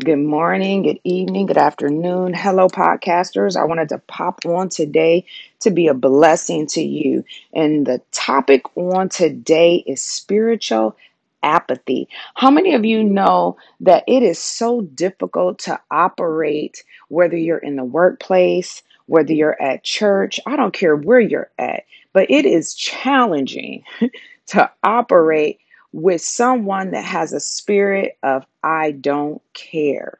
Good morning, good evening, good afternoon. Hello, podcasters. I wanted to pop on today to be a blessing to you. And the topic on today is spiritual apathy. How many of you know that it is so difficult to operate, whether you're in the workplace, whether you're at church? I don't care where you're at, but it is challenging to operate with someone that has a spirit of I don't care.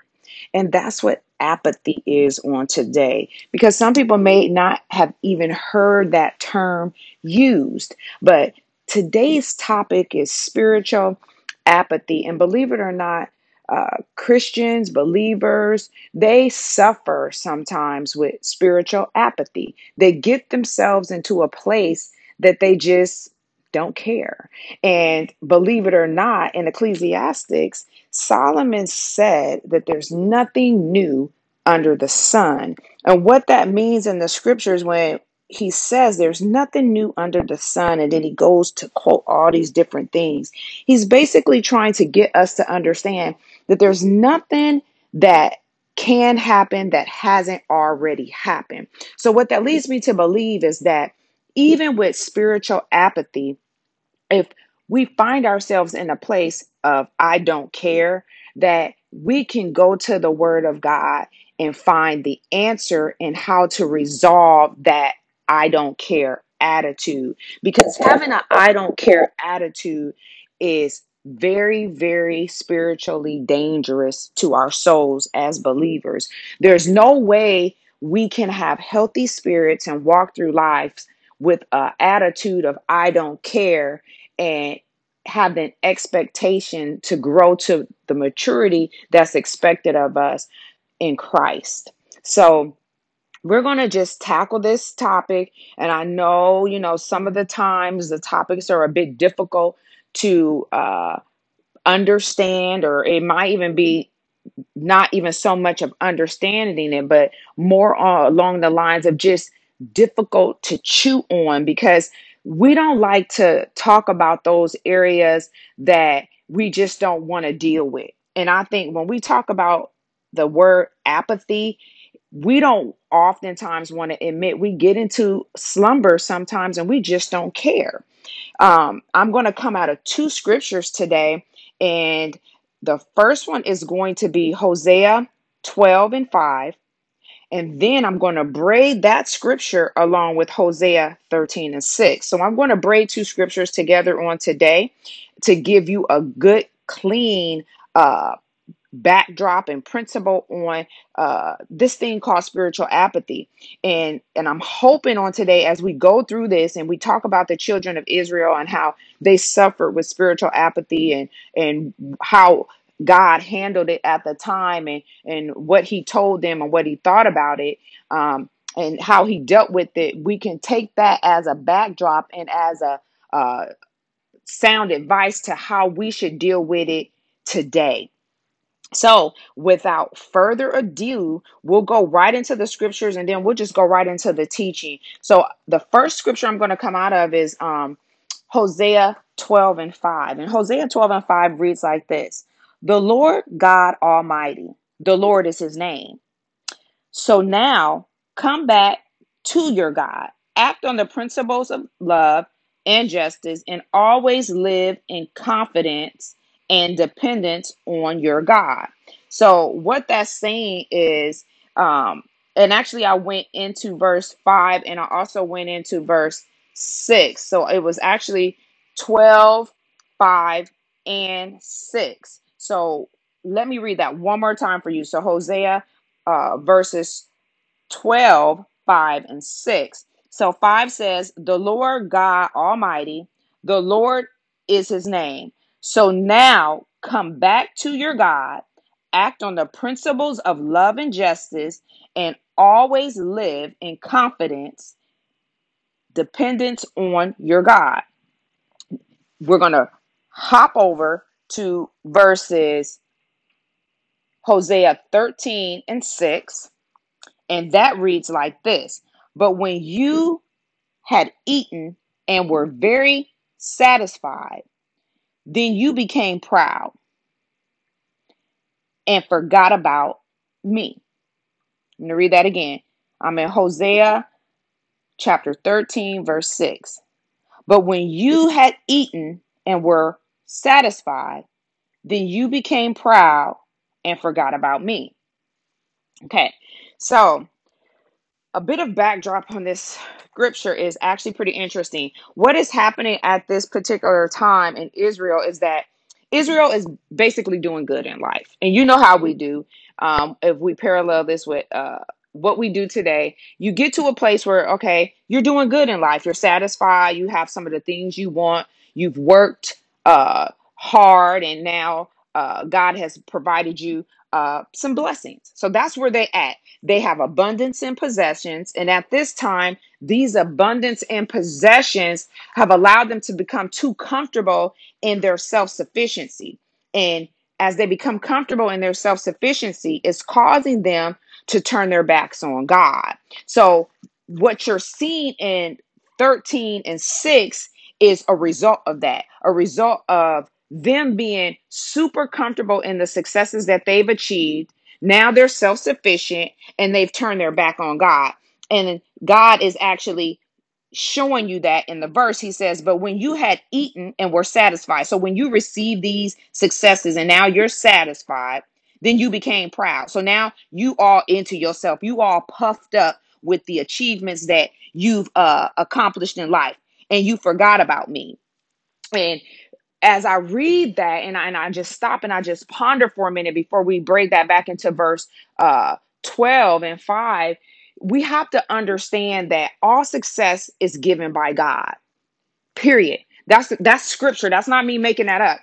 And that's what apathy is on today because some people may not have even heard that term used. But today's topic is spiritual apathy. And believe it or not, uh, Christians, believers, they suffer sometimes with spiritual apathy. They get themselves into a place that they just don't care. And believe it or not, in Ecclesiastics, Solomon said that there's nothing new under the sun. And what that means in the scriptures when he says there's nothing new under the sun, and then he goes to quote all these different things. He's basically trying to get us to understand that there's nothing that can happen that hasn't already happened. So, what that leads me to believe is that even with spiritual apathy, if we find ourselves in a place of I don't care, that we can go to the Word of God and find the answer and how to resolve that I don't care attitude. Because having an I don't care attitude is very, very spiritually dangerous to our souls as believers. There's no way we can have healthy spirits and walk through life with an attitude of I don't care and have an expectation to grow to the maturity that's expected of us in Christ. So, we're going to just tackle this topic. And I know, you know, some of the times the topics are a bit difficult to uh, understand, or it might even be not even so much of understanding it, but more uh, along the lines of just difficult to chew on because we don't like to talk about those areas that we just don't want to deal with. And I think when we talk about the word apathy, we don't oftentimes want to admit we get into slumber sometimes and we just don't care. Um, I'm going to come out of two scriptures today, and the first one is going to be Hosea 12 and 5. And then I'm going to braid that scripture along with Hosea 13 and 6. So I'm going to braid two scriptures together on today to give you a good, clean uh, backdrop and principle on uh, this thing called spiritual apathy. And and I'm hoping on today as we go through this and we talk about the children of Israel and how they suffered with spiritual apathy and and how God handled it at the time and and what he told them and what he thought about it um, and how he dealt with it we can take that as a backdrop and as a uh, sound advice to how we should deal with it today so, without further ado, we'll go right into the scriptures and then we'll just go right into the teaching. So, the first scripture I'm going to come out of is um, Hosea 12 and 5. And Hosea 12 and 5 reads like this The Lord God Almighty, the Lord is his name. So now come back to your God, act on the principles of love and justice, and always live in confidence and dependence on your God. So, what that's saying is, um, and actually, I went into verse 5 and I also went into verse 6. So, it was actually 12, 5, and 6. So, let me read that one more time for you. So, Hosea uh, verses 12, 5, and 6. So 5 says, The Lord God Almighty, the Lord is his name. So now come back to your God, act on the principles of love and justice, and always live in confidence, dependence on your God. We're going to hop over to verses Hosea 13 and 6 And that reads like this But when you had eaten and were very satisfied, then you became proud and forgot about me. I'm going to read that again. I'm in Hosea chapter 13, verse 6. But when you had eaten and were satisfied, then you became proud and forgot about me. Okay, so a bit of backdrop on this scripture is actually pretty interesting. What is happening at this particular time in Israel is that Israel is basically doing good in life. And you know how we do. Um, if we parallel this with uh, what we do today, you get to a place where, okay, you're doing good in life. You're satisfied. You have some of the things you want. You've worked uh, hard, and now uh, God has provided you uh, some blessings. So that's where they at they have abundance in possessions. And at this time, these abundance in possessions have allowed them to become too comfortable in their self sufficiency. And as they become comfortable in their self sufficiency, it's causing them to turn their backs on God. So, what you're seeing in 13 and 6 is a result of that, a result of them being super comfortable in the successes that they've achieved. Now they're self sufficient and they've turned their back on God. And God is actually showing you that in the verse. He says, But when you had eaten and were satisfied, so when you receive these successes and now you're satisfied, then you became proud. So now you are into yourself. You are puffed up with the achievements that you've uh, accomplished in life, and you forgot about me. And as I read that and I, and I just stop and I just ponder for a minute before we break that back into verse uh, 12 and 5, we have to understand that all success is given by God. Period. That's that's scripture. That's not me making that up.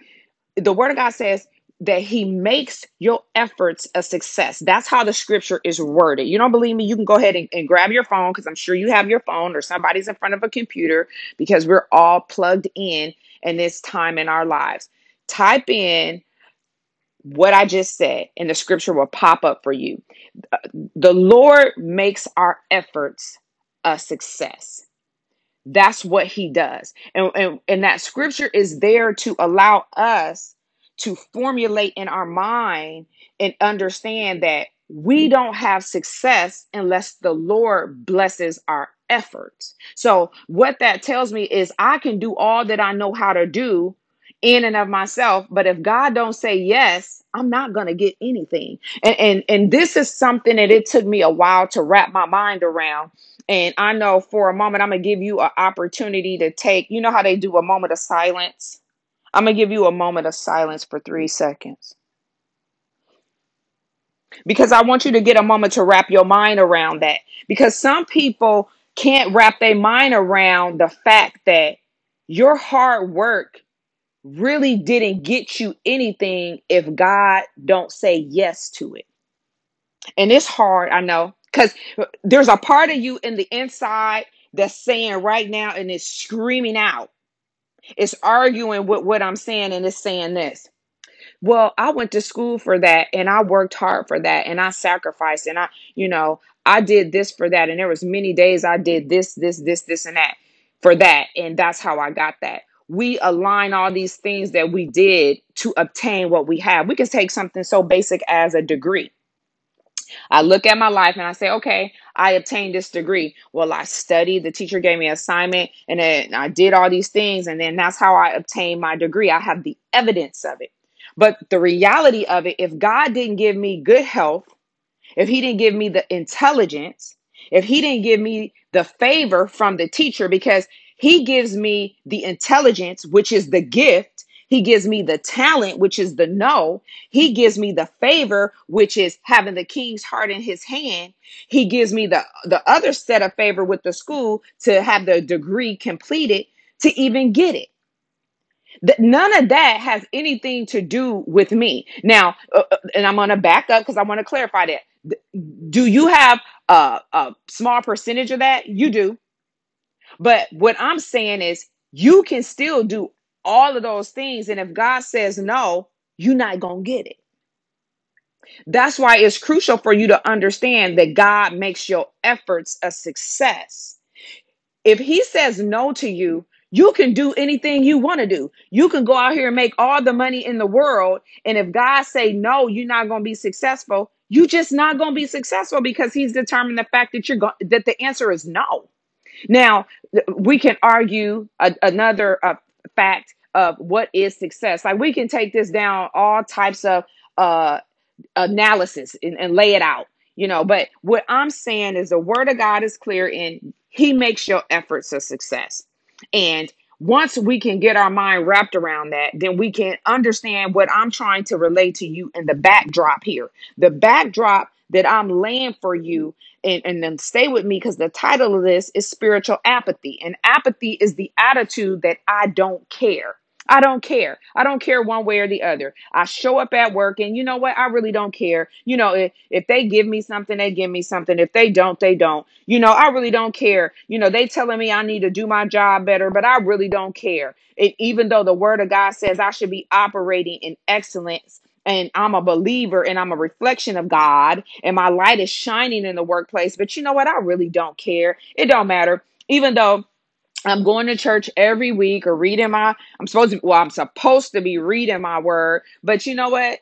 The word of God says that he makes your efforts a success. That's how the scripture is worded. You don't believe me? You can go ahead and, and grab your phone because I'm sure you have your phone or somebody's in front of a computer because we're all plugged in in this time in our lives. Type in what I just said, and the scripture will pop up for you. Uh, the Lord makes our efforts a success. That's what he does. And, and, and that scripture is there to allow us to formulate in our mind and understand that we mm-hmm. don't have success unless the Lord blesses our efforts. So, what that tells me is I can do all that I know how to do in and of myself, but if God don't say yes, I'm not going to get anything. And, and and this is something that it took me a while to wrap my mind around. And I know for a moment I'm going to give you an opportunity to take, you know how they do a moment of silence? I'm going to give you a moment of silence for 3 seconds because I want you to get a moment to wrap your mind around that. Because some people can't wrap their mind around the fact that your hard work really didn't get you anything if God don't say yes to it. And it's hard, I know, because there's a part of you in the inside that's saying right now and it's screaming out. It's arguing with what I'm saying and it's saying this. Well, I went to school for that and I worked hard for that and I sacrificed and I, you know, I did this for that and there was many days I did this this this this and that for that and that's how I got that. We align all these things that we did to obtain what we have. We can take something so basic as a degree. I look at my life and I say, okay, I obtained this degree. Well, I studied, the teacher gave me an assignment, and then I did all these things, and then that's how I obtained my degree. I have the evidence of it. But the reality of it, if God didn't give me good health, if He didn't give me the intelligence, if He didn't give me the favor from the teacher, because He gives me the intelligence, which is the gift, He gives me the talent, which is the know, He gives me the favor, which is having the king's heart in His hand. He gives me the, the other set of favor with the school to have the degree completed to even get it. That none of that has anything to do with me. Now, uh, uh, and I'm going to back up because I want to clarify that. Do you have a, a small percentage of that? You do. But what I'm saying is, you can still do all of those things. And if God says no, you're not going to get it. That's why it's crucial for you to understand that God makes your efforts a success. If He says no to you, You can do anything you want to do. You can go out here and make all the money in the world. And if God say no, you're not going to be successful. You're just not going to be successful because he's determined the fact that you're going that the answer is no. Now, we can argue a, another uh, fact of what is success. Like we can take this down all types of uh, analysis and, and lay it out, you know. But what I'm saying is the word of God is clear and he makes your efforts a success. And once we can get our mind wrapped around that, then we can understand what I'm trying to relate to you in the backdrop here. The backdrop that I'm laying for mm-hmm. you, and, and then stay with me because the title of this is spiritual apathy. And apathy is the attitude that I don't care. I don't care. I don't care one way or the other. I show up at work and you know what? I really don't care. You know, if, if they give me something, they give me something. If they don't, they don't. You know, I really don't care. You know, they telling me I need to do my job better, but I really don't care. It, even though the word of God says I should be operating in excellence and I'm a believer and I'm a reflection of God and my light is shining in the workplace, but you know what? I really don't care. It don't matter. Even though I'm going to church every week or reading my I'm supposed to well I'm supposed to be reading my word but you know what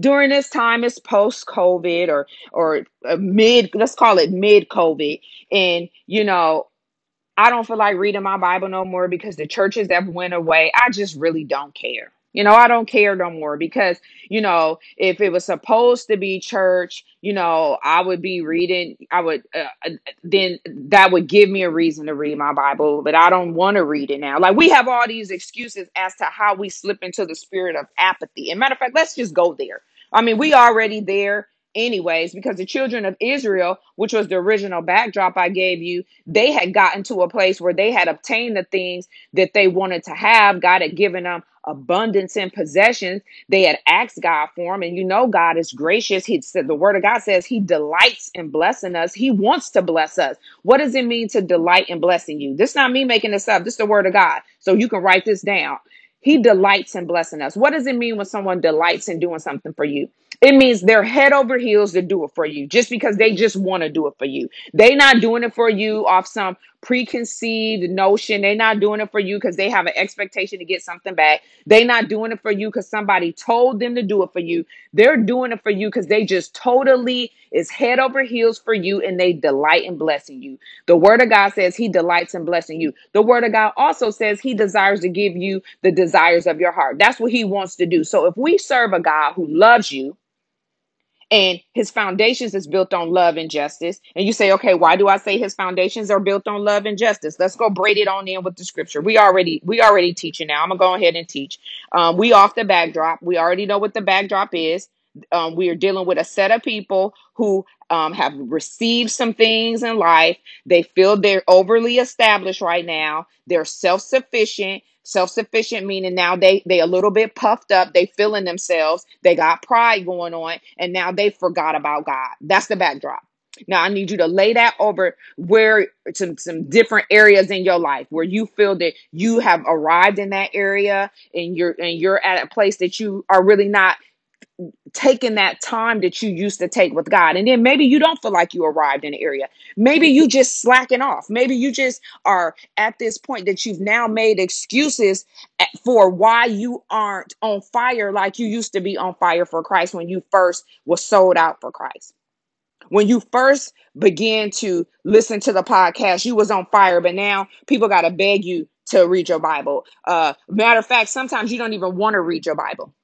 during this time it's post covid or or uh, mid let's call it mid covid and you know I don't feel like reading my Bible no more because the churches have went away. I just really don't care. You know, I don't care no more because, you know, if it was supposed to be church, you know, I would be reading, I would, uh, uh then that would give me a reason to read my Bible, but I don't want to read it now. Like we have all these excuses as to how we slip into the spirit of apathy. And matter of fact, let's just go there. I mean, we already there anyways because the children of Israel, which was the original backdrop I gave you, they had gotten to a place where they had obtained the things that they wanted to have. God had given them abundance and possessions. They had asked God for them. And you know, God is gracious. He said, the word of God says he delights in blessing us. He wants to bless us. What does it mean to delight in blessing you? This is not me making this up. This is the word of God. So you can write this down. He delights in blessing us. What does it mean when someone delights in doing something for you? It means they're head over heels to do it for you just because they just want to do it for you. They not doing it for you off some preconceived notion. They're not doing it for you because they have an expectation to get something back. They're not doing it for you because somebody told them to do it for you. They're doing it for you because they just totally is head over heels for you and they delight in blessing you. The word of God says he delights in blessing you. The word of God also says he desires to give you the desires of your heart. That's what he wants to do. So if we serve a God who loves you, and his foundations is built on love and justice. And you say, okay, why do I say his foundations are built on love and justice? Let's go braid it on in with the scripture. We already we already teaching now. I'm gonna go ahead and teach. Um, we off the backdrop. We already know what the backdrop is. Um, we are dealing with a set of people who um, have received some things in life. They feel they're overly established right now. They're self sufficient. Self sufficient meaning now they they a little bit puffed up. They feeling themselves. They got pride going on, and now they forgot about God. That's the backdrop. Now I need you to lay that over where some some different areas in your life where you feel that you have arrived in that area and you're and you're at a place that you are really not taking that time that you used to take with God. And then maybe you don't feel like you arrived in the area. Maybe you just slacking off. Maybe you just are at this point that you've now made excuses for why you aren't on fire like you used to be on fire for Christ when you first was sold out for Christ. When you first began to listen to the podcast, you was on fire, but now people got to beg you to read your Bible. Uh matter of fact, sometimes you don't even want to read your Bible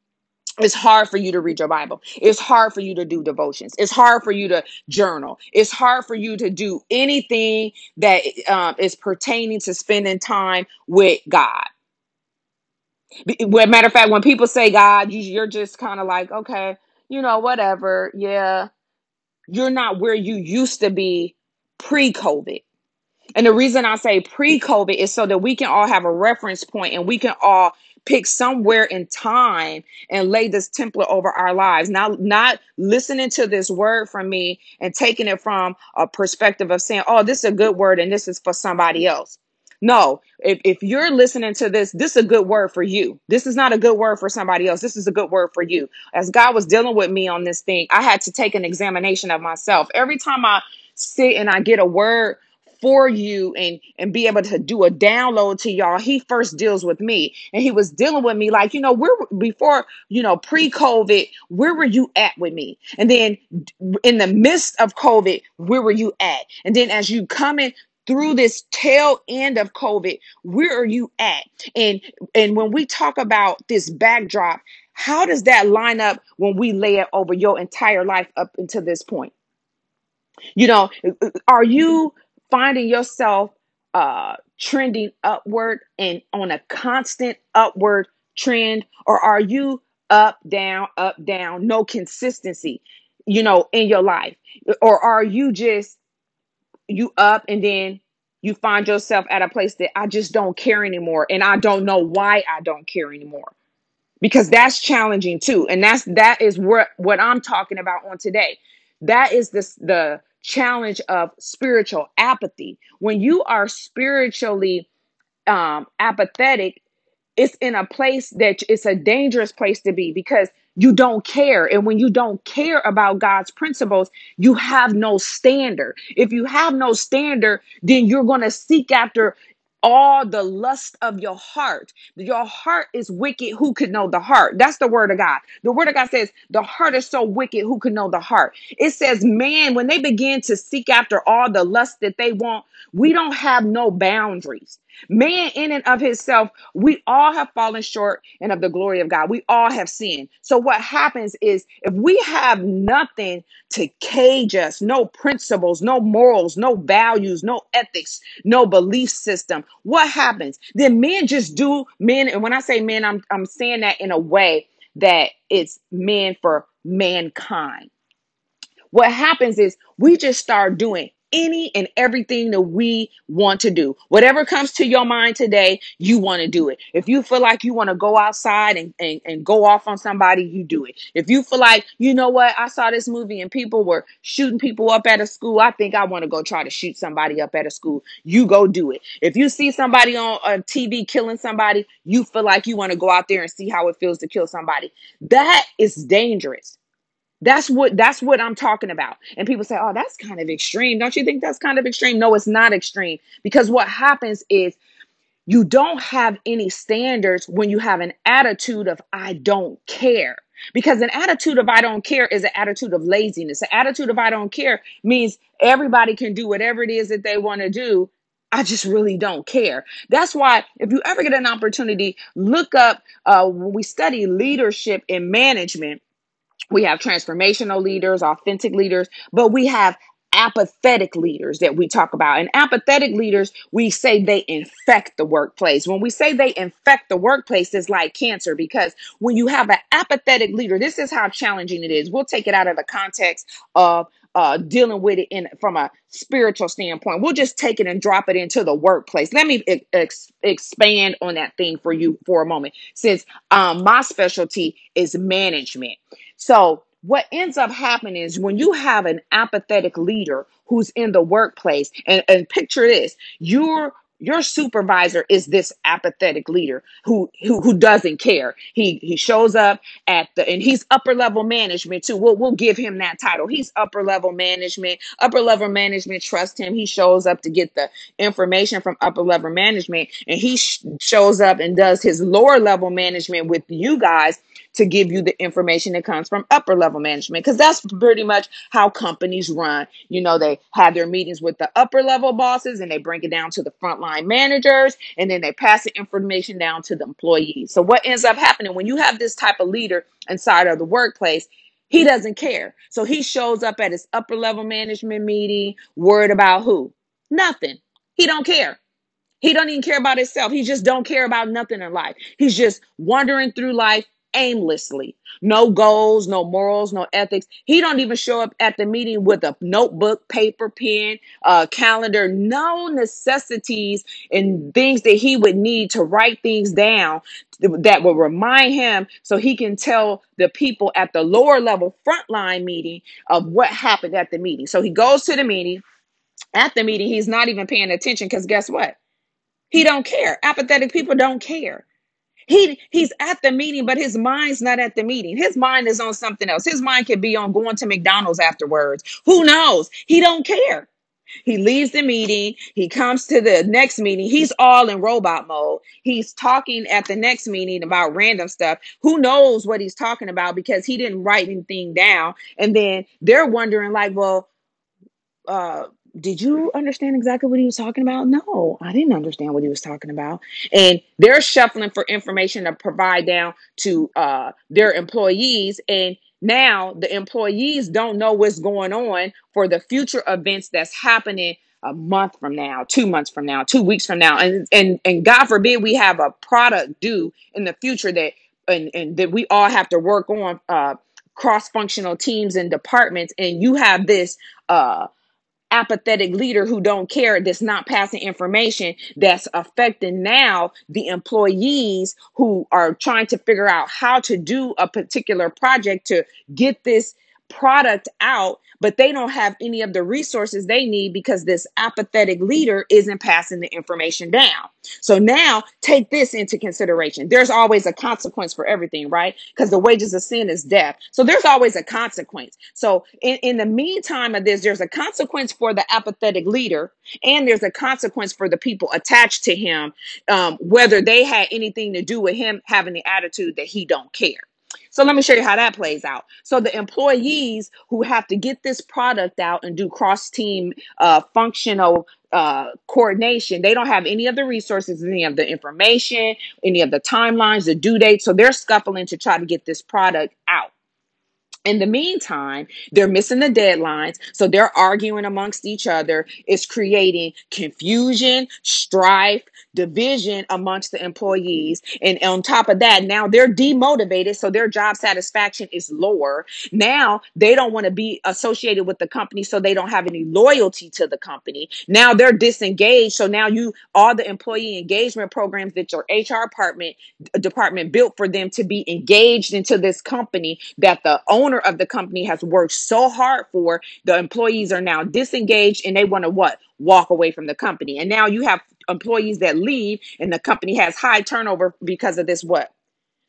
it's hard for you to read your Bible. It's hard for you to do devotions. It's hard for you to journal. It's hard for you to do anything that um, is pertaining to spending time with God. Matter of fact, when people say God, you, you're just kind of like, okay, you know, whatever. Yeah, you're not where you used to be pre COVID. And the reason I say pre COVID is so that we can all have a reference point and we can all pick somewhere in time and lay this template over our lives. Now, not listening to this word from me and taking it from a perspective of saying, oh, this is a good word and this is for somebody else. No, if, if you're listening to this, this is a good word for you. This is not a good word for somebody else. This is a good word for you. As God was dealing with me on this thing, I had to take an examination of myself. Every time I sit and I get a word for you and and be able to do a download to y'all. He first deals with me and he was dealing with me like you know where before you know pre-covid where were you at with me? And then in the midst of covid where were you at? And then as you coming through this tail end of covid where are you at? And and when we talk about this backdrop how does that line up when we lay it over your entire life up until this point? You know, are you finding yourself uh trending upward and on a constant upward trend or are you up down up down? No consistency you know in your life. Or are you just you up and then you find yourself at a place that I just don't care anymore and I don't know why I don't care anymore. Because that's challenging too and that's that is what what i'm talking about on today. That is this the challenge of spiritual apathy when you are spiritually um apathetic it's in a place that it's a dangerous place to be because you don't care. And when you don't care about God's principles, you have no standard. If you have no standard, then you're going to seek after all the lust of your heart. Your heart is wicked. Who could know the heart? That's the word of God. The word of God says the heart is so wicked. Who could know the heart? It says, man, when they begin to seek after all the lust that they want, we don't have no boundaries. Man, in and of himself, we all have fallen short and of the glory of God. We all have sinned. So, what happens is if we have nothing to cage us, no principles, no morals, no values, no ethics, no belief system, what happens? Then men just do men. And when I say men, I'm, I'm saying that in a way that it's men for mankind what happens is we just start doing any and everything that we want to do. Whatever comes to your mind today, you want to do it. If you feel like you want to go outside and, and, and go off on somebody, you do it. If you feel like, you know what, I saw this movie and people were shooting people up at a school, I think I want to go try to shoot somebody up at a school, you go do it. If you see somebody on TV killing somebody, you feel like you want to go out there and see how it feels to kill somebody. That is dangerous that's what that's what I'm talking about. And people say, "Oh, that's kind of extreme." Don't you think that's kind of extreme? No, it's not extreme because what happens is you don't have any standards when you have an attitude of I don't care. Because an attitude of I don't care is an attitude of laziness. An attitude of I don't care means everybody can do whatever it is that they want to do. I just really don't care. That's why, if you ever get an opportunity, look up uh, when we study leadership and management we have transformational leaders, authentic leaders, but we have apathetic leaders that we talk about. And apathetic leaders, we say they infect the workplace. When we say they infect the workplace, it's like cancer because when you have an apathetic leader, this is how challenging it is. We'll take it out of the context of uh, dealing with it in from a spiritual standpoint. We'll just take it and drop it into the workplace. Let me ex- expand on that thing for you for a moment, since um, my specialty is management. So, what ends up happening is when you have an apathetic leader who's in the workplace, and, and picture this, you're your supervisor is this apathetic leader who, who who doesn't care. He he shows up at the and he's upper level management too. We'll we'll give him that title. He's upper level management. Upper level management trust him. He shows up to get the information from upper level management, and he sh- shows up and does his lower level management with you guys to give you the information that comes from upper level management because that's pretty much how companies run. You know, they have their meetings with the upper level bosses and they bring it down to the frontline managers and then they pass the information down to the employees. So, what ends up happening when you have this type of leader inside of the workplace? He doesn't care. So he shows up at his upper level management meeting, worried about who? Nothing. He don't care. He don't even care about himself. He just don't care about nothing in life. He's just wandering through life aimlessly. No goals, no morals, no ethics. He don't even show up at the meeting with a notebook, paper, pen, uh, calendar, no necessities and things that he would need to write things down that will remind him so he can tell the people at the lower level frontline meeting of what happened at the meeting. So he goes to the meeting. At the meeting, he's not even paying attention because guess what? He don't care. Apathetic people don't care. He he's at the meeting, but his mind's not at the meeting. His mind is on something else. His mind could be on going to McDonald's afterwards. Who knows? He don't care. He leaves the meeting. He comes to the next meeting. He's all in robot mode. He's talking at the next meeting about random stuff. Who knows what he's talking about because he didn't write anything down. And then they're wondering, like, well, uh, did you understand exactly what he was talking about? No, I didn't understand what he was talking about. And they're shuffling for information to provide down to uh, their employees. And now the employees don't know what's going on for the future events that's happening a month from now, two months from now, two weeks from now. And and and God forbid we have a product due in the future that and, and that we all have to work on uh cross-functional teams and departments and you have this uh apathetic leader who don't care that's not passing information that's affecting now the employees who are trying to figure out how to do a particular project to get this product out but they don't have any of the resources they need because this apathetic leader isn't passing the information down so now take this into consideration. There's always a consequence for everything, right? Because the wages of sin is death. So there's always a consequence. So in, in the meantime of this, there's a consequence for the apathetic leader, and there's a consequence for the people attached to him, um, whether they had anything to do with him having the attitude that he don't care. So let me show you how that plays out. So the employees who have to get this product out and do cross team uh, functional uh, coordination, they don't have any of the resources, any of the information, any of the timelines, the due dates. So they're scuffling to try to get this product. In the meantime, they're missing the deadlines. So they're arguing amongst each other. It's creating confusion, strife, division amongst the employees. And on top of that, now they're demotivated. So their job satisfaction is lower. Now they don't want to be associated with the company. So they don't have any loyalty to the company. Now they're disengaged. So now you, all the employee engagement programs that your HR department department built for them to be engaged into this company that the owner of the company has worked so hard for the employees are now disengaged and they want to what? Walk away from the company. And now you have employees that leave and the company has high turnover because of this what?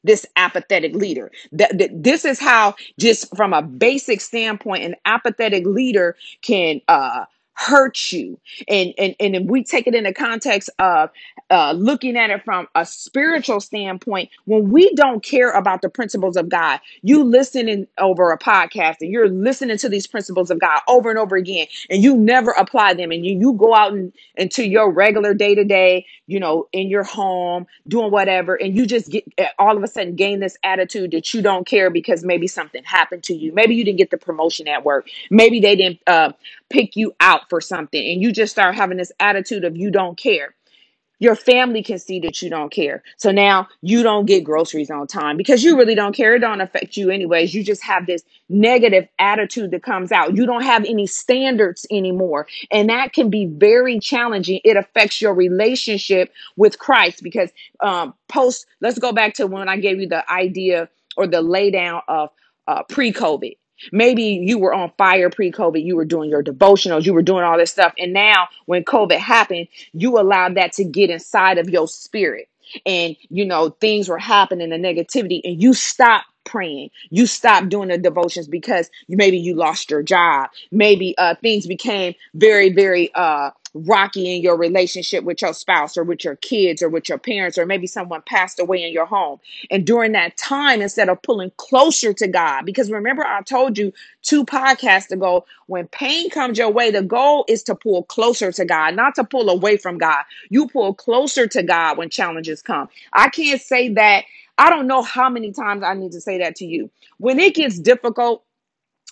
This apathetic leader. That this is how, just from a basic standpoint, an apathetic leader can uh, hurt you. And and and if we take it in the context of uh, looking at it from a spiritual standpoint, when we don't care about the principles of God, you listening over a podcast and you're listening to these principles of God over and over again, and you never apply them, and you you go out and into your regular day to day, you know, in your home doing whatever, and you just get eh, all of a sudden gain this attitude that you don't care because maybe something happened to you, maybe you didn't get the promotion at work, maybe they didn't uh, pick you out for something, and you just start having this attitude of you don't care your family can see that you don't care. So now you don't get groceries on time because you really don't care. It don't affect you anyways. You just have this negative attitude that comes out. You don't have any standards anymore. And that can be very challenging. It affects your relationship with Christ because um post let's go back to when I gave you the idea or the laydown of uh, pre-COVID Maybe you were on fire pre COVID, you were doing your devotionals, you were doing all this stuff. And now, when COVID happened, you allowed that to get inside of your spirit. And, you know, things were happening, the negativity, and you stopped praying. You stopped doing the devotions because maybe you lost your job. Maybe uh, things became very, very uh, rocky in your relationship with your spouse or with your kids or with your parents, or maybe someone passed away in your home. And during that time, instead of pulling closer to God, because remember, I told you two podcasts ago, when pain comes your way, the goal is to pull closer to God, not to pull away from God. You pull closer to God when challenges come. I can't say that. I don't know how many times I need to say that to you. When it gets difficult,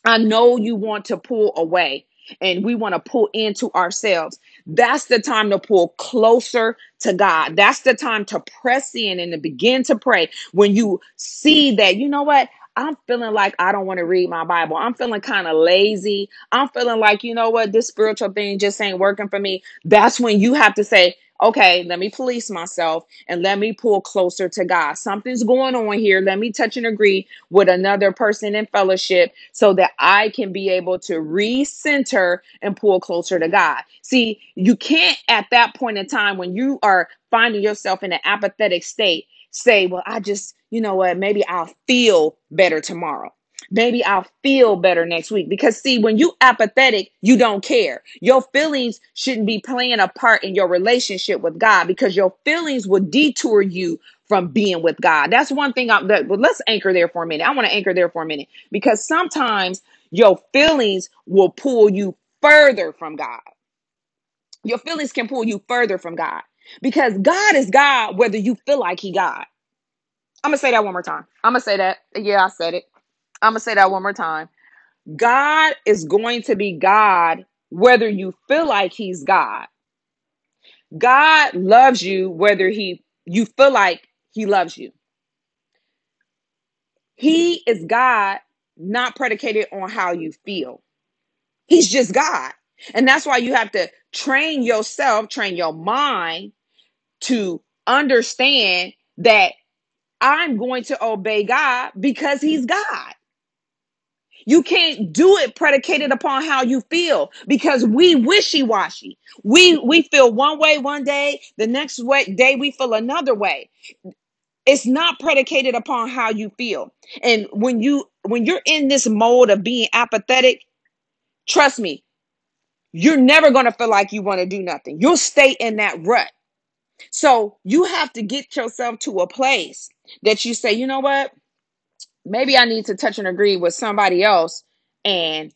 I know you want to pull away and we want to pull into ourselves. That's the time to pull closer to God. That's the time to press in and to begin to pray. When you see that, you know what? I'm feeling like I don't want to read my Bible. I'm feeling kind of lazy. I'm feeling like, you know what, this spiritual thing just ain't working for me. That's when you have to say, okay, let me police myself and let me pull closer to God. Something's going on here. Let me touch and agree with another person in fellowship so that I can be able to recenter and pull closer to God. See, you can't at that point in time when you are finding yourself in an apathetic state say, well, I just, you know what, maybe I'll feel better tomorrow. Maybe I'll feel better next week. Because see, when you apathetic, you don't care. Your feelings shouldn't be playing a part in your relationship with God because your feelings will detour you from being with God. That's one thing I'm that well, let's anchor there for a minute. I want to anchor there for a minute because sometimes your feelings will pull you further from God. Your feelings can pull you further from God because God is God whether you feel like he God. I'm going to say that one more time. I'm going to say that. Yeah, I said it. I'm going to say that one more time God is going to be God whether you feel like he's God. God loves you whether he you feel like he loves you. He is God not predicated on how you feel. He's just God. And that's why you have to train yourself, train your mind to understand that I'm going to obey God because he's God. You can't do it predicated upon how you feel because we wishy-washy. We we feel one way one day, the next way, day we feel another way. It's not predicated upon how you feel. And when you when you're in this mode of being apathetic, trust me, you're never going to feel like you want to do nothing. You'll stay in that rut. So you have to get yourself to a place that you say, you know what? Maybe I need to touch and agree with somebody else and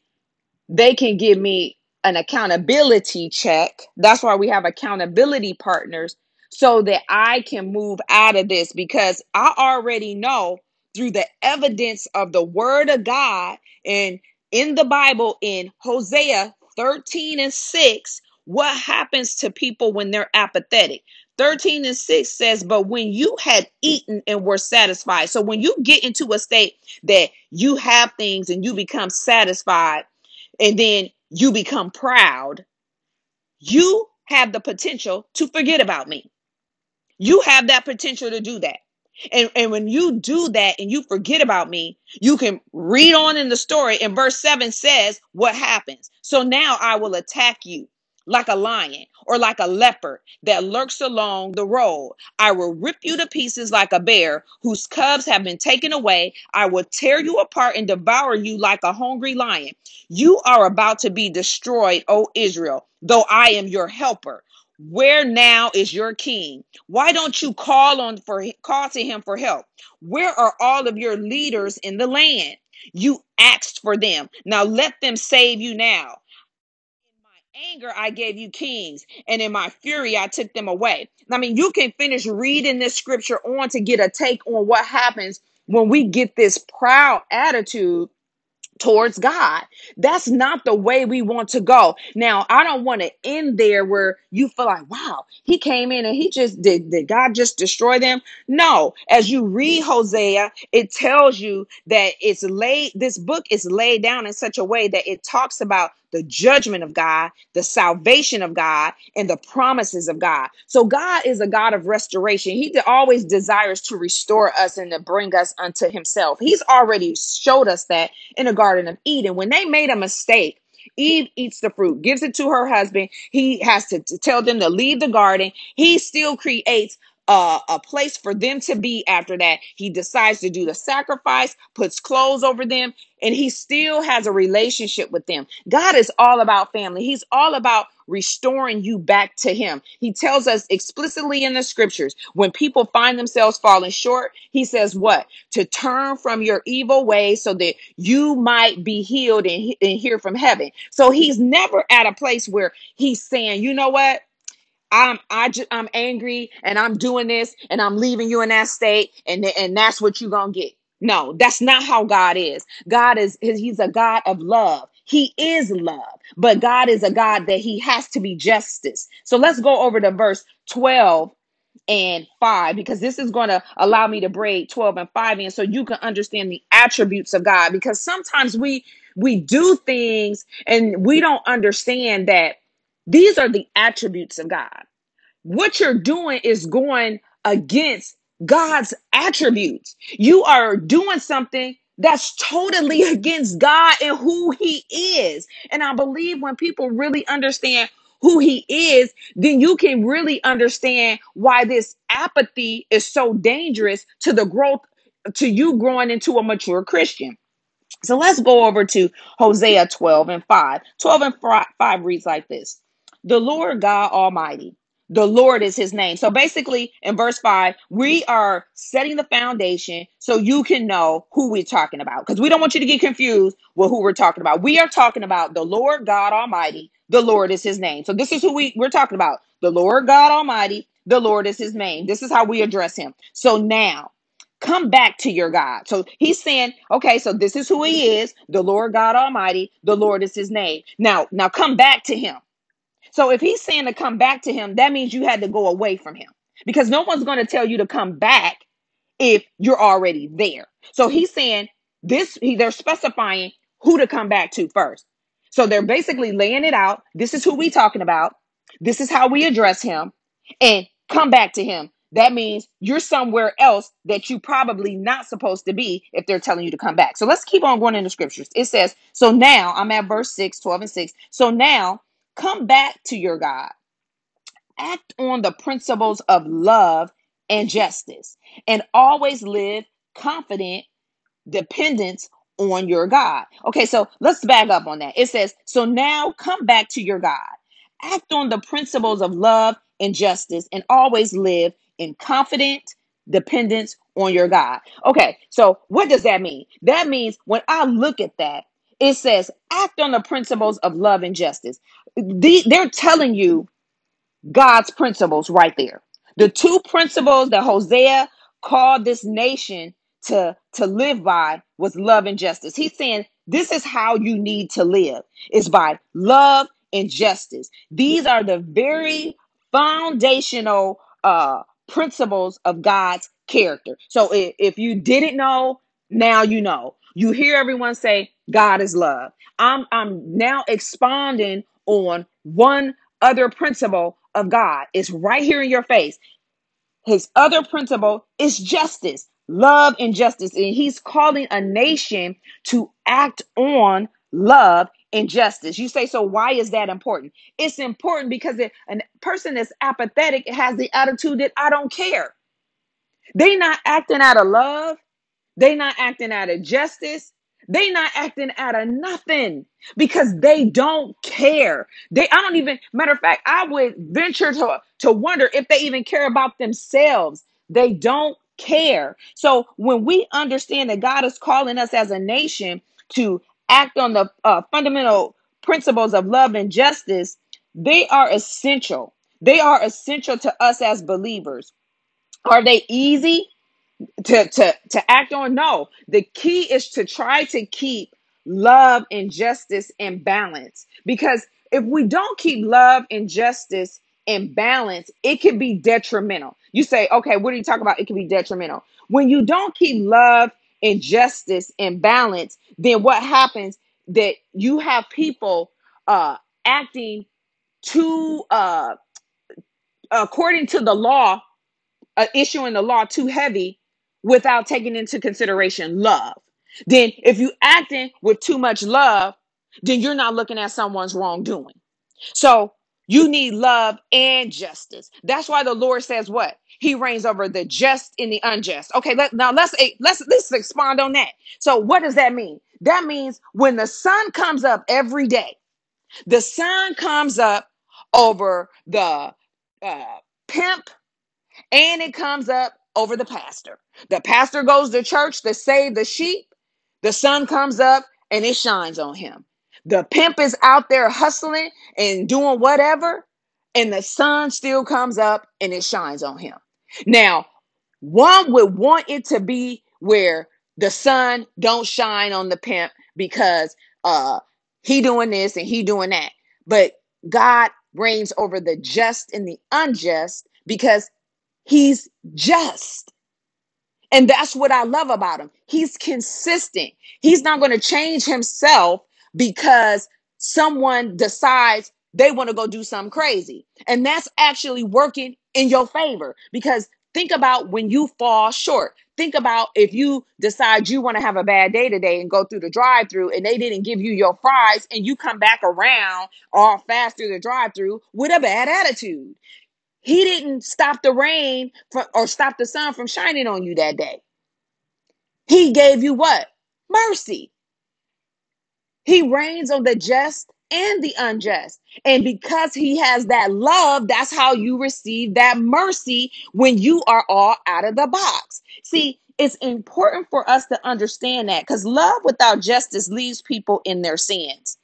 they can give me an accountability check. That's why we have accountability partners so that I can move out of this because I already know through the evidence of the word of God and in the Bible in Hosea 13 and 6 what happens to people when they're apathetic. 13 and 6 says, But when you had eaten and were satisfied. So when you get into a state that you have things and you become satisfied, and then you become proud, you have the potential to forget about me. You have that potential to do that. And, and when you do that and you forget about me, you can read on in the story. And verse 7 says what happens. So now I will attack you like a lion or like a leopard that lurks along the road. I will rip you to pieces like a bear whose cubs have been taken away. I will tear you apart and devour you like a hungry lion. You are about to be destroyed, O Israel, though I am your helper. Where now is your king? Why don't you call on for call to him for help? Where are all of your leaders in the land? You asked for them. Now let them save you now. Anger, I gave you kings, and in my fury, I took them away. I mean, you can finish reading this scripture on to get a take on what happens when we get this proud attitude towards God. That's not the way we want to go. Now, I don't want to end there where you feel like, wow, he came in and he just did, did God just destroy them? No, as you read Hosea, it tells you that it's laid, this book is laid down in such a way that it talks about the judgment of God, the salvation of God, and the promises of God. So God is a God of restoration. He always desires to restore us and to bring us unto himself. He's already showed us that in the Garden of Eden. When they made a mistake, Eve eats the fruit, gives it to her husband. He has to, to tell them to leave the garden. He still creates uh, a place for them to be after that. He decides to do the sacrifice, puts clothes over them, and he still has a relationship with them. God is all about family. He's all about restoring you back to him. He tells us explicitly in the scriptures when people find themselves falling short, he says what? To turn from your evil ways so that you might be healed and, and hear from heaven. So he's never at a place where he's saying, "You know what? I'm I just I'm angry and I'm doing this and I'm leaving you in that state and and that's what you're gonna get. No, that's not how God is. God is he's a God of love. He is love, but God is a God that he has to be justice. So let's go over to verse 12 and 5 because this is going to allow me to break 12 and 5 in so you can understand the attributes of God because sometimes we we do things and we don't understand that these are the attributes of God what you're doing is going against God's attributes. You are doing something that's totally against God and who He is. And I believe when people really understand who He is, then you can really understand why this apathy is so dangerous to the growth, to you growing into a mature Christian. So let's go over to Hosea 12 and 5. 12 and 5 reads like this The Lord God Almighty, the Lord is his name. So basically, in verse 5, we are setting the foundation so you can know who we're talking about because we don't want you to get confused with who we're talking about. We are talking about the Lord God Almighty, the Lord is his name. So this is who we, we're talking about the Lord God Almighty, the Lord is his name. This is how we address him. So now, Come back to your God. So he's saying, okay, so this is who he is, the Lord God Almighty. The Lord is his name. Now, now come back to him. So if he's saying to come back to him, that means you had to go away from him because no one's going to tell you to come back if you're already there. So he's saying this, he, they're specifying who to come back to first. So they're basically laying it out. This is who we talking about. This is how we address him and come back to him. That means you're somewhere else that you probably not supposed to be if they're telling you to come back. So let's keep on going in the scriptures. It says, so now I'm at verse 6, 12 and 6. So now come back to your God act on the principles of love and justice and always live confident dependence on your God. Okay, so let's back up on that. It says, So now come back to your God. Act on the principles of love and justice and always live in confident dependence on your God. Okay, so what does that mean? That means when I look at that, it says, Act on the principles of love and justice. The- they're telling you God's principles right there. The two principles that Hosea called this nation to, to live by was love and justice. He's saying this is how you need to live. It's by love and justice. These are the very foundational uh principles of God's character. So if, if you didn't know, now you know. You hear everyone say God is love. I'm I'm now expounding on one other principle of God. It's right here in your face. His other principle is justice, love and justice. And he's calling a nation to act on love and justice. You say, so why is that important? It's important because if a person that's apathetic has the attitude that I don't care. They're not acting out of love. They not acting out of justice. They not acting out of nothing because they don't care. They I don't even matter of fact, I would venture to, to wonder if they even care about themselves. They don't care. So when we understand that God is calling us as a nation to act on the uh, fundamental principles of love and justice, they are essential. They are essential to us as believers. Are they easy? To to to act on? No. The key is to try to keep love and justice in balance. Because if we don't keep love and justice in balance it can be detrimental. You say okay what are you talking about? It can be detrimental. When you don't keep love and justice in balance then what happens? That you have people uh acting too uh according to the law uh, issuing the law too heavy without taking into consideration love. Then, if you acting with too much love, then you're not looking at someone's wrongdoing. So you need love and justice. That's why the Lord says what He reigns over the just and the unjust. Okay, let, now let's eh, let's let's expand on that. So what does that mean? That means when the sun comes up every day, the sun comes up over the uh, pimp and it comes up over the pastor. The pastor goes to church to save the sheep. The sun comes up and it shines on him. The pimp is out there hustling and doing whatever, and the sun still comes up and it shines on him. Now, one would want it to be where the sun don't shine on the pimp because uh he doing this and he doing that. But God reigns over the just and the unjust because He's just. And that's what I love about him. He's consistent. He's not going to change himself because someone decides they want to go do something crazy. And that's actually working in your favor because think about when you fall short. Think about if you decide you want to have a bad day today and go through the drive through and they didn't give you your fries and you come back around all fast through the drive through with a bad attitude he didn't stop the rain for, or stop the sun from shining on you that day. He gave you what? Mercy. He reigns on the just and the unjust. And because he has that love, that's how you receive that mercy when you are all out of the box. See, it's important for us to understand that because love without justice leaves people in their sins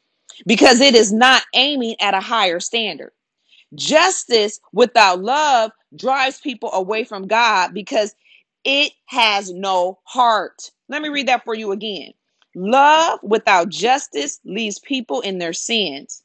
because it is not aiming at a higher standard. Justice without love drives people away from God because it has no heart. Let me read that for you again. Love without justice leaves people in their sins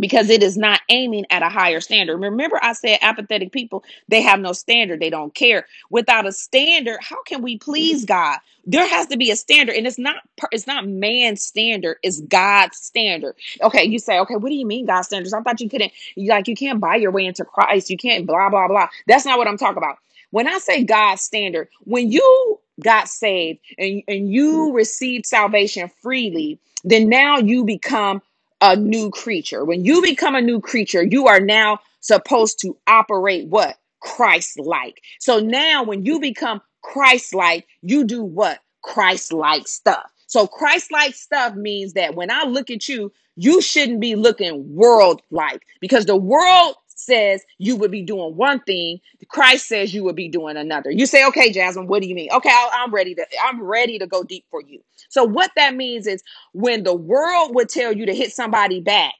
because it is not aiming at a higher standard. Remember, I said apathetic people, they have no standard, they don't care. Without a standard, how can we please God? There has to be a standard, and it's not it's not man's standard, it's God's standard. Okay, you say, okay, what do you mean God's standards? I thought you couldn't like you can't buy your way into Christ, you can't blah blah blah. That's not what I'm talking about. When I say God's standard, when you got saved and, and you mm-hmm. received salvation freely, then now you become a new creature. When you become a new creature, you are now supposed to operate what? Christ like. So now when you become Christ like, you do what? Christ like stuff. So Christ like stuff means that when I look at you, you shouldn't be looking world like because the world says you would be doing one thing christ says you would be doing another. You say okay jasmine what do you mean? Okay I, i'm ready to i'm ready to go deep for you. So what that means is when the world would tell you to hit somebody back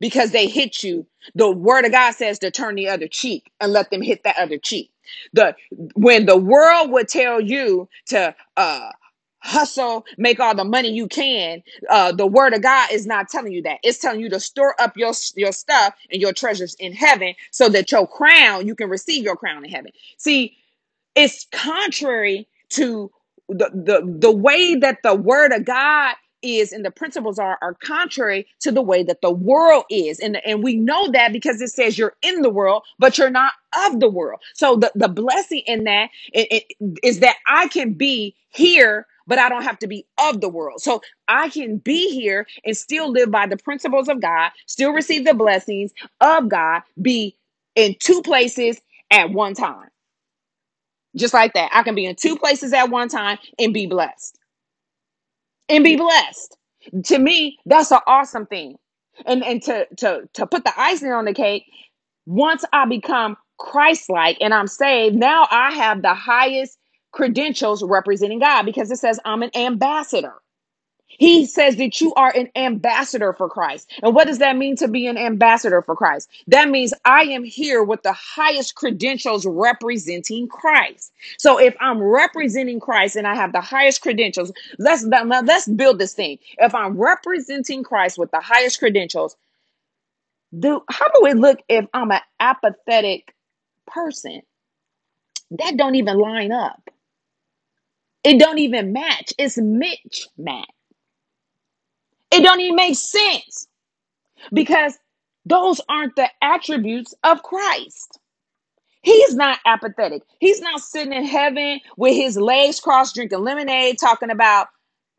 because they hit you, the word of God says to turn the other cheek and let them hit that other cheek. The when the world would tell you to uh hustle, make all the money you can, uh the word of God is not telling you that. It's telling you to store up your your stuff and your treasures in heaven so that your crown, you can receive your crown in heaven. See, it's contrary to the, the the way that the word of God is and the principles are are contrary to the way that the world is and and we know that because it says you're in the world but you're not of the world so the the blessing in that that I can be here but I don't have to be of the world so I can be here and still live by the principles of God still receive the blessings of God be in two places at one time just like that. I can be in two places at one time and be blessed. And be blessed. To me, that's an awesome thing. And and to to to put the icing on the cake, once I become Christ-like and I'm saved, now I have the highest credentials representing God because it says I'm an ambassador. He says that you are an ambassador for Christ. And what does that mean to be an ambassador for Christ? That means I am here with the highest credentials representing Christ. So if I'm representing Christ and I have the highest credentials, let's now let's build this thing. If I'm representing Christ with the highest credentials, do how do it look if I'm an apathetic person? That don't even line up. It don't even match. It's Mitch match. It don't even make sense. because those aren't the attributes of Christ. He's not apathetic. He's not sitting in heaven with his legs crossed, drinking lemonade, talking about,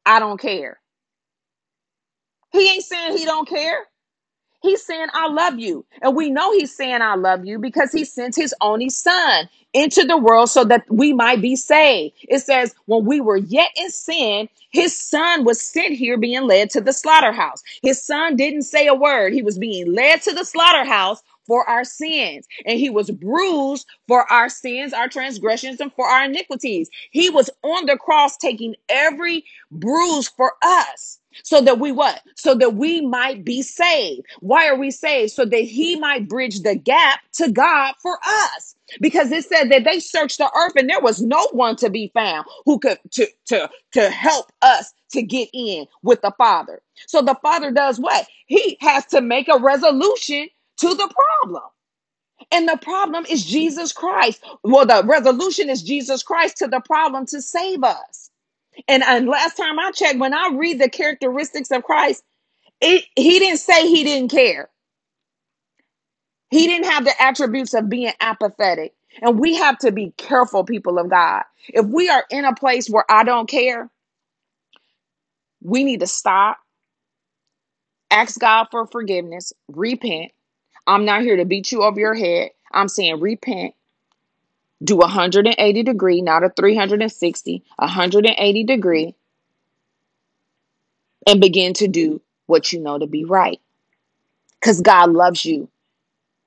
I don't care. He ain't saying he don't care. He's saying, I love you. And we know he's saying, I love you because he sent his only son into the world so that we might be saved. It says, when we were yet in sin, his son was sent here being led to the slaughterhouse. His son didn't say a word. He was being led to the slaughterhouse for our sins, and he was bruised for our sins, our transgressions, and for our iniquities. He was on the cross taking every bruise for us so that we what? So that we might be saved. Why are we saved? So that he might bridge the gap to God for us. Because it said that they searched the earth and there was no one to be found who could to to to help us to get in with the Father. So the Father does what? He has to make a resolution to the problem. And the problem is Jesus Christ. Well, the resolution is Jesus Christ to the problem to save us. And, and last time I checked, when I read the characteristics of Christ, it, he didn't say he didn't care. He didn't have the attributes of being apathetic. And we have to be careful, people of God. If we are in a place where I don't care, we need to stop, ask God for forgiveness, repent. I'm not here to beat you over your head. I'm saying repent, do 180 degree, not a 360, 180 degree, and begin to do what you know to be right. Because God loves you.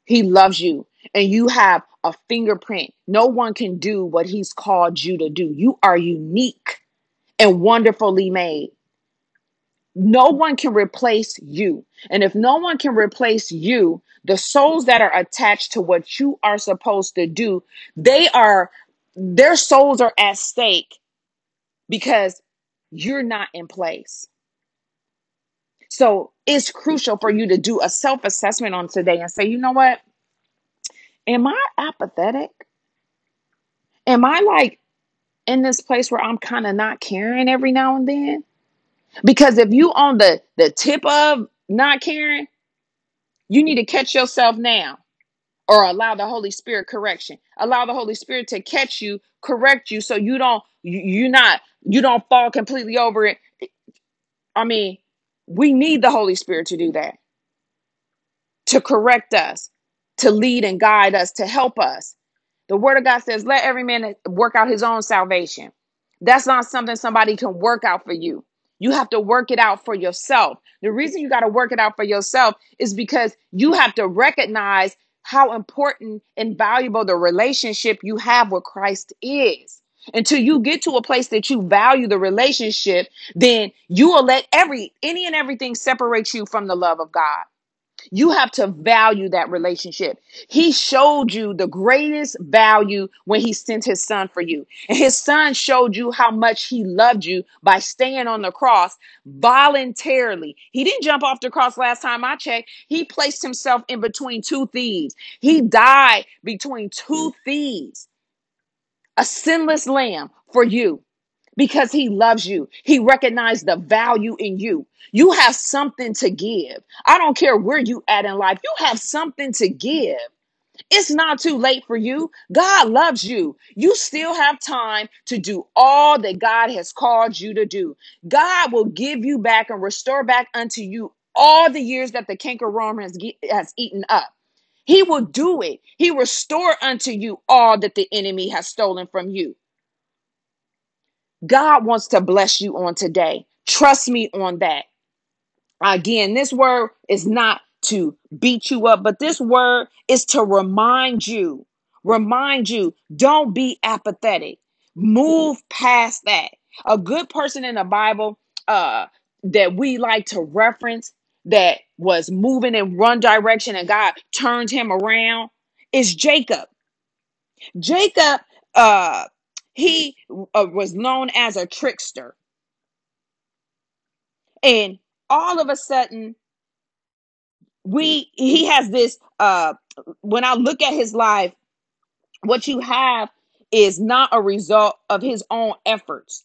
He loves you. And you have a fingerprint. No one can do what He's called you to do. You are unique and wonderfully made. No one can replace you. And if no one can replace you, the souls that are attached to what you are supposed to do, they are, their souls are at stake because you're not in place. So it's crucial for you to do a self assessment on today and say, you know what? Am I apathetic? Am I like in this place where I'm kind of not caring every now and then? Because if you on the the tip of not caring, you need to catch yourself now or allow the Holy Spirit correction. Allow the Holy Spirit to catch you, correct you so you don't you, you not you don't fall completely over it. I mean, we need the Holy Spirit to do that. To correct us, to lead and guide us, to help us. The word of God says, let every man work out his own salvation. That's not something somebody can work out for you. You have to work it out for yourself. The reason you got to work it out for yourself is because you have to recognize how important and valuable the relationship you have with Christ is. Until you get to a place that you value the relationship, then you will let every any and everything separate you from the love of God. You have to value that relationship. He showed you the greatest value when he sent his son for you. And his son showed you how much he loved you by staying on the cross voluntarily. He didn't jump off the cross last time I checked. He placed himself in between two thieves. He died between two thieves, a sinless lamb for you because he loves you. He recognized the value in you. You have something to give. I don't care where you at in life. You have something to give. It's not too late for you. God loves you. You still have time to do all that God has called you to do. God will give you back and restore back unto you all the years that the cankerworm has, has eaten up. He will do it. He restore unto you all that the enemy has stolen from you. God wants to bless you on today. Trust me on that. Again, this word is not to beat you up, but this word is to remind you, remind you, don't be apathetic. Move past that. A good person in the Bible uh that we like to reference that was moving in one direction and God turned him around is Jacob. Jacob uh he uh, was known as a trickster. And all of a sudden we he has this uh when i look at his life what you have is not a result of his own efforts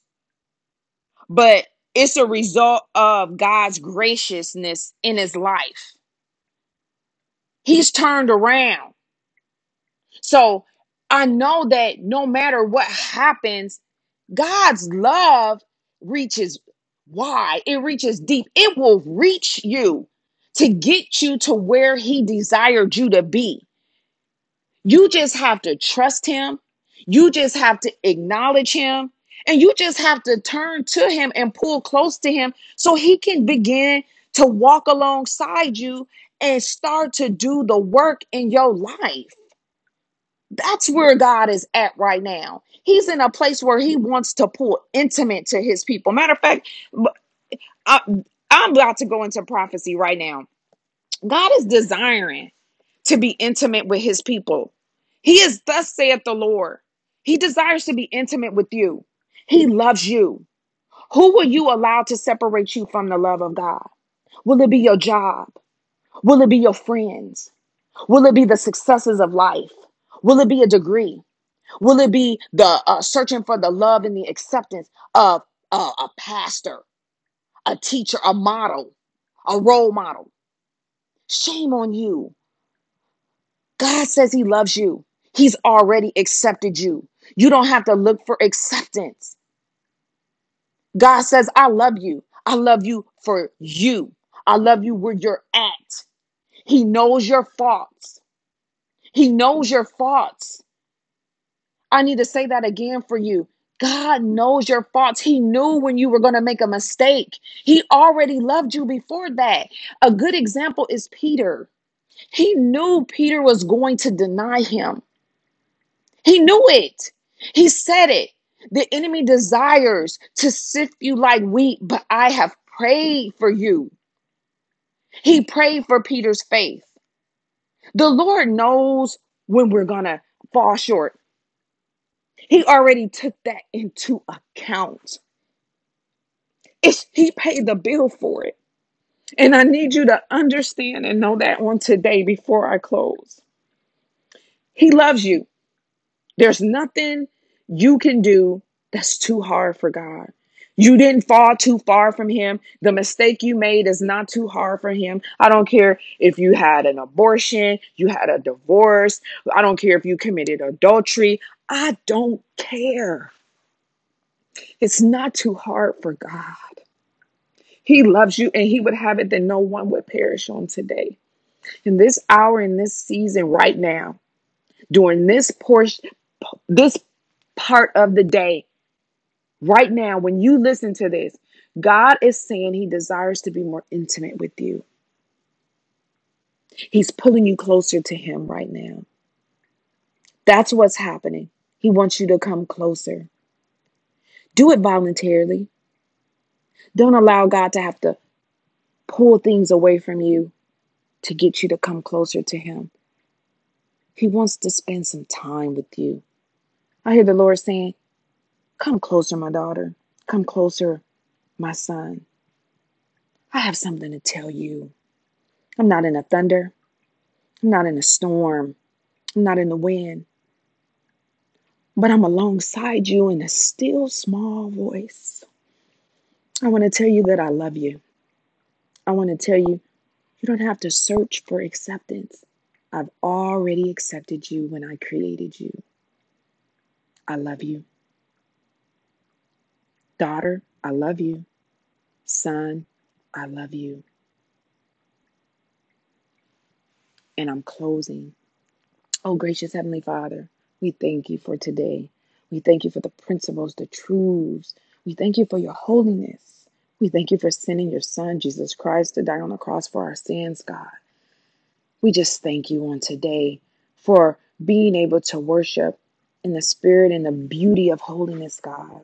but it's a result of god's graciousness in his life. He's turned around. So i know that no matter what happens god's love reaches wide it reaches deep it will reach you to get you to where he desired you to be You just have to trust him. You just have to acknowledge him. And you just have to turn to him and pull close to him so he can begin to walk alongside you and start to do the work in your life. That's where God is at right now. He's in a place where he wants to pull intimate to his people. Matter of fact, I, I'm about to go into prophecy right now. God is desiring to be intimate with his people. He is thus saith the Lord. He desires to be intimate with you. He loves you. Who will you allow to separate you from the love of God? Will it be your job? Will it be your friends? Will it be the successes of life? Will it be a degree? Will it be the uh, searching for the love and the acceptance of uh, a pastor, a teacher, a model, a role model? Shame on you God says He loves you. He's already accepted you. You don't have to look for acceptance. God says, I love you. I love you for you. I love you where you're at. He knows your faults. He knows your faults. I need to say that again for you. God knows your faults. He knew when you were going to make a mistake. He already loved you before that. A good example is Peter. He knew Peter was going to deny him. He knew it. He said it. The enemy desires to sift you like wheat, but I have prayed for you. He prayed for Peter's faith. The Lord knows when we're going to fall short. He already took that into account. It's, he paid the bill for it. And I need you to understand and know that on today before I close. He loves you. There's nothing you can do that's too hard for God. You didn't fall too far from Him. The mistake you made is not too hard for Him. I don't care if you had an abortion, you had a divorce, I don't care if you committed adultery. I don't care. It's not too hard for God. He loves you and He would have it that no one would perish on today. In this hour, in this season, right now, during this portion, this part of the day, right now, when you listen to this, God is saying He desires to be more intimate with you. He's pulling you closer to Him right now. That's what's happening. He wants you to come closer. Do it voluntarily. Don't allow God to have to pull things away from you to get you to come closer to Him. He wants to spend some time with you. I hear the Lord saying, Come closer, my daughter. Come closer, my son. I have something to tell you. I'm not in a thunder. I'm not in a storm. I'm not in the wind. But I'm alongside you in a still small voice. I want to tell you that I love you. I want to tell you you don't have to search for acceptance. I've already accepted you when I created you. I love you. Daughter, I love you. Son, I love you. And I'm closing. Oh, gracious Heavenly Father, we thank you for today. We thank you for the principles, the truths. We thank you for your holiness. We thank you for sending your Son, Jesus Christ, to die on the cross for our sins, God. We just thank you on today for being able to worship in the spirit and the beauty of holiness, God.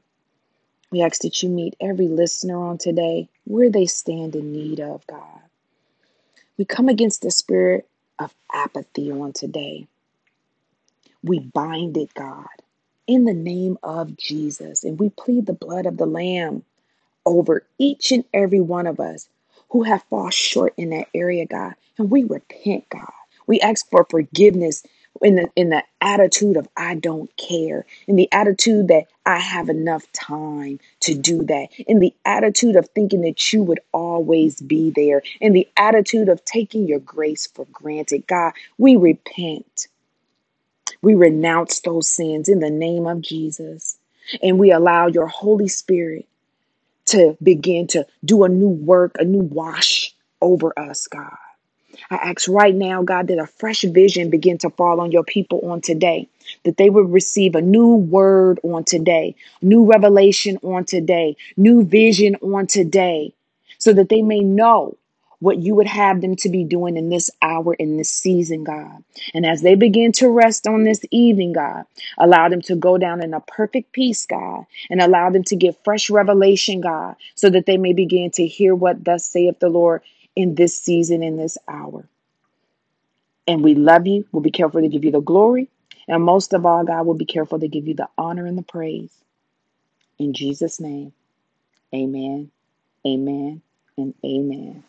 We ask that you meet every listener on today where they stand in need of, God. We come against the spirit of apathy on today. We bind it, God, in the name of Jesus. And we plead the blood of the Lamb over each and every one of us who have fallen short in that area, God. And we repent, God. We ask for forgiveness in the in the attitude of I don't care, in the attitude that I have enough time to do that, in the attitude of thinking that you would always be there, in the attitude of taking your grace for granted. God, we repent. We renounce those sins in the name of Jesus. And we allow your Holy Spirit to begin to do a new work, a new wash over us, God. I ask right now, God, that a fresh vision begin to fall on your people on today, that they would receive a new word on today, new revelation on today, new vision on today, so that they may know what you would have them to be doing in this hour, in this season, God. And as they begin to rest on this evening, God, allow them to go down in a perfect peace, God, and allow them to get fresh revelation, God, so that they may begin to hear what thus saith the Lord in this season, in this hour. And we love you. We'll be careful to give you the glory. And most of all, God will be careful to give you the honor and the praise. In Jesus' name, amen, amen, and amen.